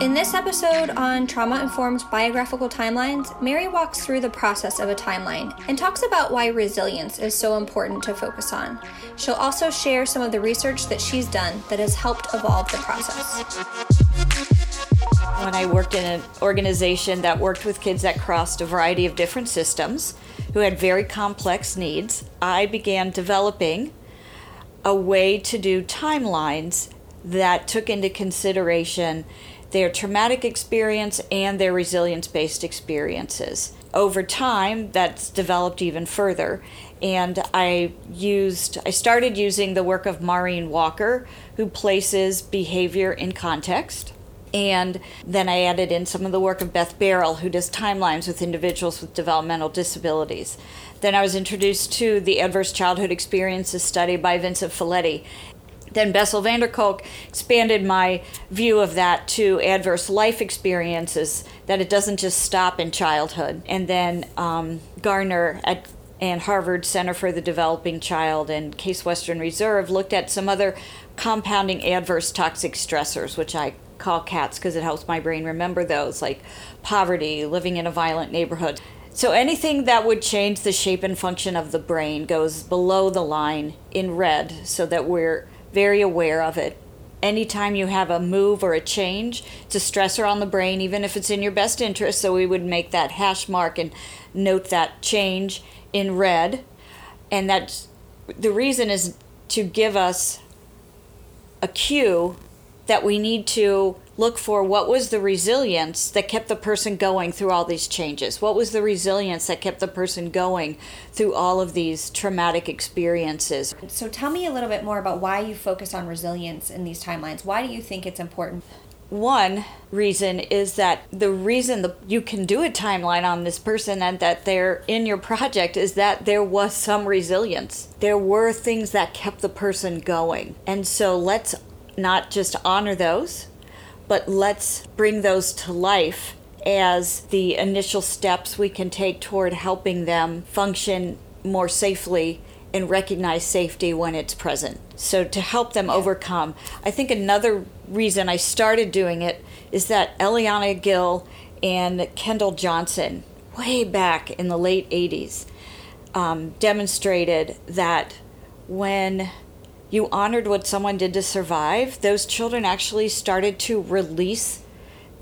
In this episode on Trauma Informed Biographical Timelines, Mary walks through the process of a timeline and talks about why resilience is so important to focus on. She'll also share some of the research that she's done that has helped evolve the process. When I worked in an organization that worked with kids that crossed a variety of different systems who had very complex needs, I began developing a way to do timelines that took into consideration their traumatic experience and their resilience based experiences. Over time, that's developed even further. And I used, I started using the work of Maureen Walker, who places behavior in context. And then I added in some of the work of Beth Barol, who does timelines with individuals with developmental disabilities. Then I was introduced to the Adverse Childhood Experiences study by Vincent Felitti. Then Bessel van der Kolk expanded my view of that to adverse life experiences, that it doesn't just stop in childhood. And then um, Garner at and Harvard Center for the Developing Child and Case Western Reserve looked at some other compounding adverse toxic stressors, which I call CATs because it helps my brain remember those, like poverty, living in a violent neighborhood. So anything that would change the shape and function of the brain goes below the line in red so that we're very aware of it. Anytime you have a move or a change, it's a stressor on the brain, even if it's in your best interest. So we would make that hash mark and note that change in red. And that's the reason is to give us a cue that we need to look for what was the resilience that kept the person going through all these changes? What was the resilience that kept the person going through all of these traumatic experiences? So tell me a little bit more about why you focus on resilience in these timelines. Why do you think it's important? One reason is that the reason the, you can do a timeline on this person and that they're in your project is that there was some resilience. There were things that kept the person going. And so let's not just honor those, but let's bring those to life as the initial steps we can take toward helping them function more safely and recognize safety when it's present. So, to help them overcome, I think another reason I started doing it is that Eliana Gil and Kendall Johnson, way back in the late 80s, um, demonstrated that when you honored what someone did to survive, those children actually started to release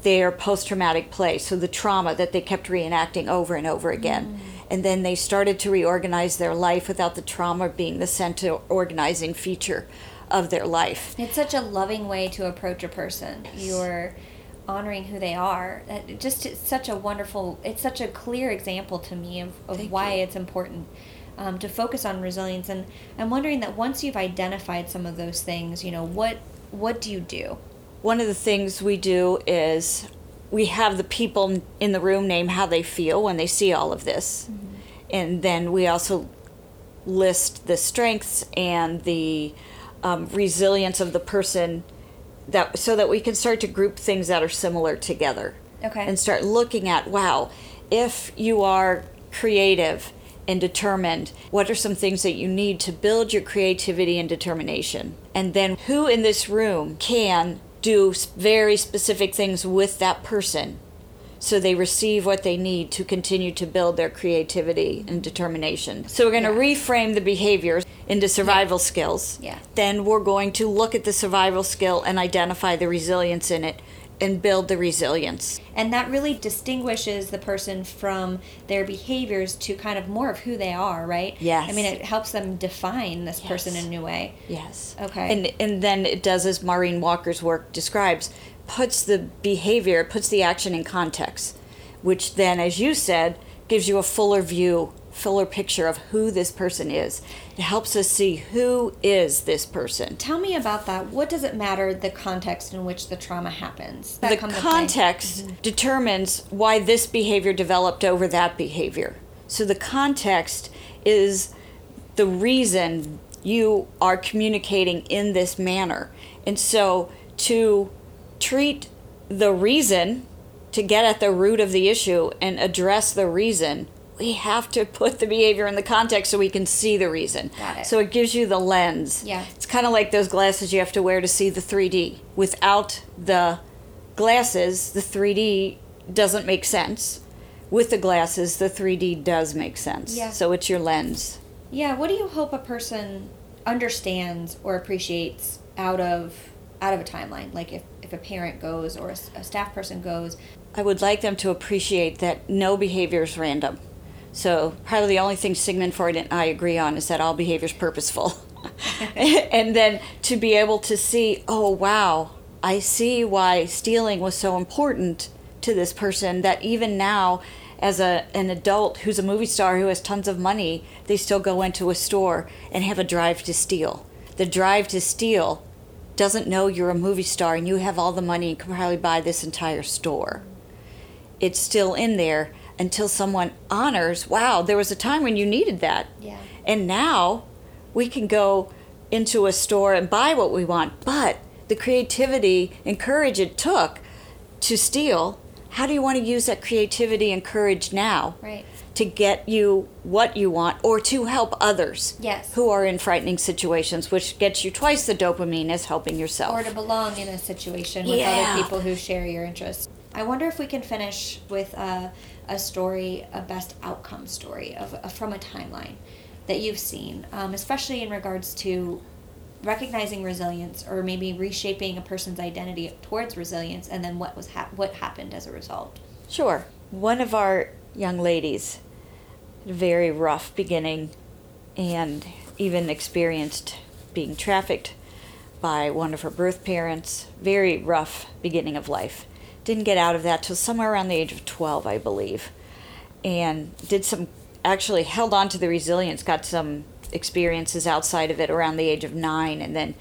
their post traumatic play, so the trauma that they kept reenacting over and over again. Mm. And then they started to reorganize their life without the trauma being the center organizing feature of their life. It's such a loving way to approach a person. You're honoring who they are. It just it's such a wonderful, it's such a clear example to me of, of why you. it's important um, to focus on resilience. And I'm wondering that once you've identified some of those things, you know, what what do you do? One of the things we do is we have the people in the room name how they feel when they see all of this. Mm-hmm. And then we also list the strengths and the um, resilience of the person that so that we can start to group things that are similar together. Okay. And start looking at wow, if you are creative and determined what are some things that you need to build your creativity and determination. And then who in this room can do very specific things with that person so they receive what they need to continue to build their creativity and determination. So we're going to yeah. reframe the behaviors into survival yeah. skills. Yeah. Then we're going to look at the survival skill and identify the resilience in it and build the resilience. And that really distinguishes the person from their behaviors to kind of more of who they are, right? Yes. I mean, it helps them define this yes. person in a new way. Yes. Okay. And and then it does as Maureen Walker's work describes, puts the behavior, puts the action in context, which then, as you said, gives you a fuller view fuller picture of who this person is. It helps us see who is this person. Tell me about that. What does it matter the context in which the trauma happens? the context mm-hmm. determines why this behavior developed over that behavior. So the context is the reason you are communicating in this manner. And so to treat the reason to get at the root of the issue and address the reason we have to put the behavior in the context so we can see the reason. Got it. So it gives you the lens. Yeah. It's kind of like those glasses you have to wear to see the 3D. Without the glasses, the 3D doesn't make sense. With the glasses, the 3D does make sense. Yeah. So it's your lens. Yeah, what do you hope a person understands or appreciates out of out of a timeline? Like if, if a parent goes or a staff person goes, I would like them to appreciate that no behavior is random. So probably the only thing Sigmund Freud and I agree on is that all behavior is purposeful. and then to be able to see, oh wow, I see why stealing was so important to this person that even now as a an adult who's a movie star who has tons of money, they still go into a store and have a drive to steal. The drive to steal doesn't know you're a movie star and you have all the money and can probably buy this entire store. It's still in there until someone honors, wow, there was a time when you needed that. yeah, And now we can go into a store and buy what we want. But the creativity and courage it took to steal, how do you want to use that creativity and courage now right. to get you what you want or to help others Yes. who are in frightening situations, which gets you twice the dopamine as helping yourself? Or to belong in a situation with Yeah. other people who share your interests. I wonder if we can finish with a, a story, a best outcome story of, from a timeline that you've seen, um, especially in regards to recognizing resilience or maybe reshaping a person's identity towards resilience, and then what was what happened as a result. Sure. One of our young ladies very rough beginning and even experienced being trafficked by one of her birth parents. Very rough beginning of life. Didn't get out of that till somewhere around the age of 12, I believe. And did some, actually held on to the resilience, got some experiences outside of it around the age of nine, and then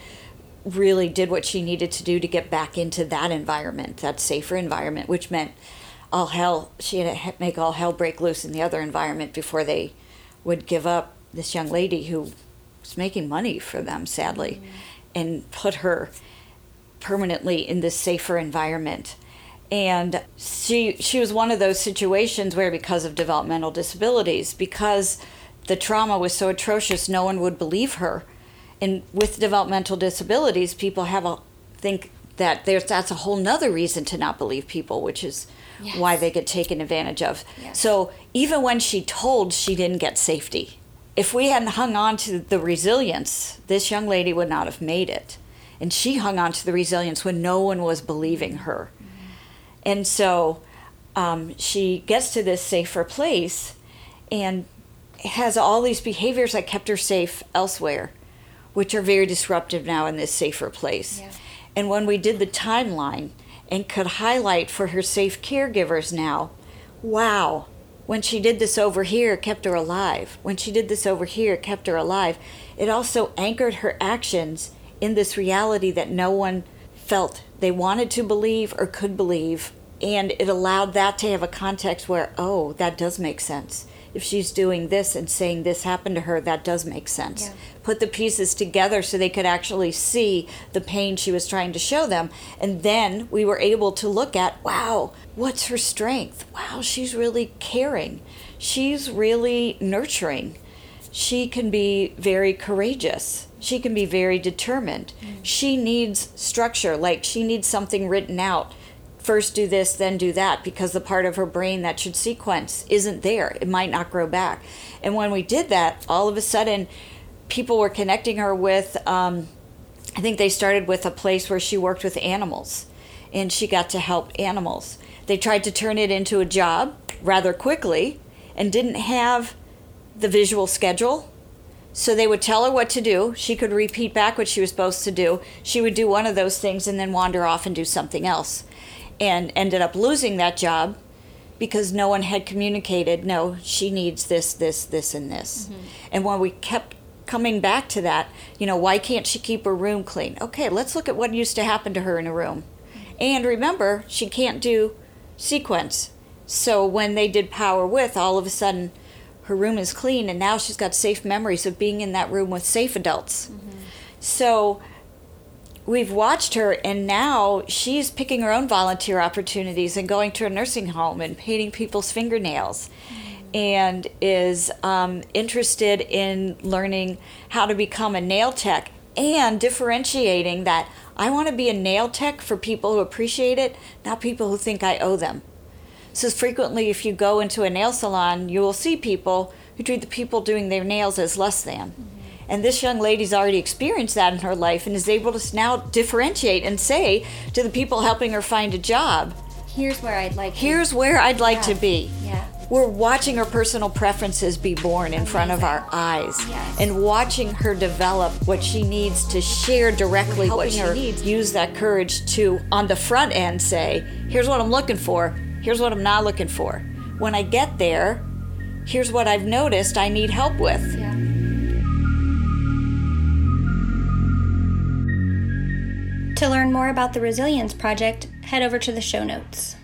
really did what she needed to do to get back into that environment, that safer environment, which meant all hell, she had to make all hell break loose in the other environment before they would give up this young lady who was making money for them, sadly, mm-hmm. and put her permanently in this safer environment. And she she was one of those situations where because of developmental disabilities, because the trauma was so atrocious, no one would believe her. And with developmental disabilities, people have a think that there's that's a whole nother reason to not believe people, which is why they get taken advantage of. Yes. So even when she told she didn't get safety, if we hadn't hung on to the resilience, this young lady would not have made it. And she hung on to the resilience when no one was believing her. And so um, she gets to this safer place and has all these behaviors that kept her safe elsewhere, which are very disruptive now in this safer place. Yeah. And when we did the timeline and could highlight for her safe caregivers now, wow, when she did this over here, it kept her alive. When she did this over here, it kept her alive. It also anchored her actions in this reality that no one felt they wanted to believe or could believe. And it allowed that to have a context where, oh, that does make sense. If she's doing this and saying this happened to her, that does make sense. Yeah. Put the pieces together so they could actually see the pain she was trying to show them. And then we were able to look at, wow, what's her strength? Wow, she's really caring. She's really nurturing. She can be very courageous. She can be very determined. She needs structure, like she needs something written out. First do this, then do that, because the part of her brain that should sequence isn't there. It might not grow back. And when we did that, all of a sudden, people were connecting her with, um, I think they started with a place where she worked with animals and she got to help animals. They tried to turn it into a job rather quickly and didn't have the visual schedule. So they would tell her what to do. She could repeat back what she was supposed to do. She would do one of those things and then wander off and do something else. And ended up losing that job because no one had communicated, no, she needs this, this, this, and this. Mm-hmm. And when we kept coming back to that, you know, why can't she keep her room clean? Okay, let's look at what used to happen to her in a room. And remember, she can't do sequence. So when they did power with, all of a sudden her room is clean and now she's got safe memories of being in that room with safe adults. So we've watched her and now she's picking her own volunteer opportunities and going to a nursing home and painting people's fingernails and is um, interested in learning how to become a nail tech and differentiating that I want to be a nail tech for people who appreciate it, not people who think I owe them. So frequently, if you go into a nail salon, you will see people who treat the people doing their nails as less than. Mm-hmm. And this young lady's already experienced that in her life and is able to now differentiate and say to the people helping her find a job, Here's where I'd like. Here's to. where I'd like yeah. to be. Yeah. We're watching her personal preferences be born in Amazing. front of our eyes yes. and watching her develop what she needs to share directly what she her needs. Use that courage to, on the front end, say, here's what I'm looking for, here's what I'm not looking for. When I get there, here's what I've noticed I need help with. Yeah. To learn more about the Resilience Project, head over to the show notes.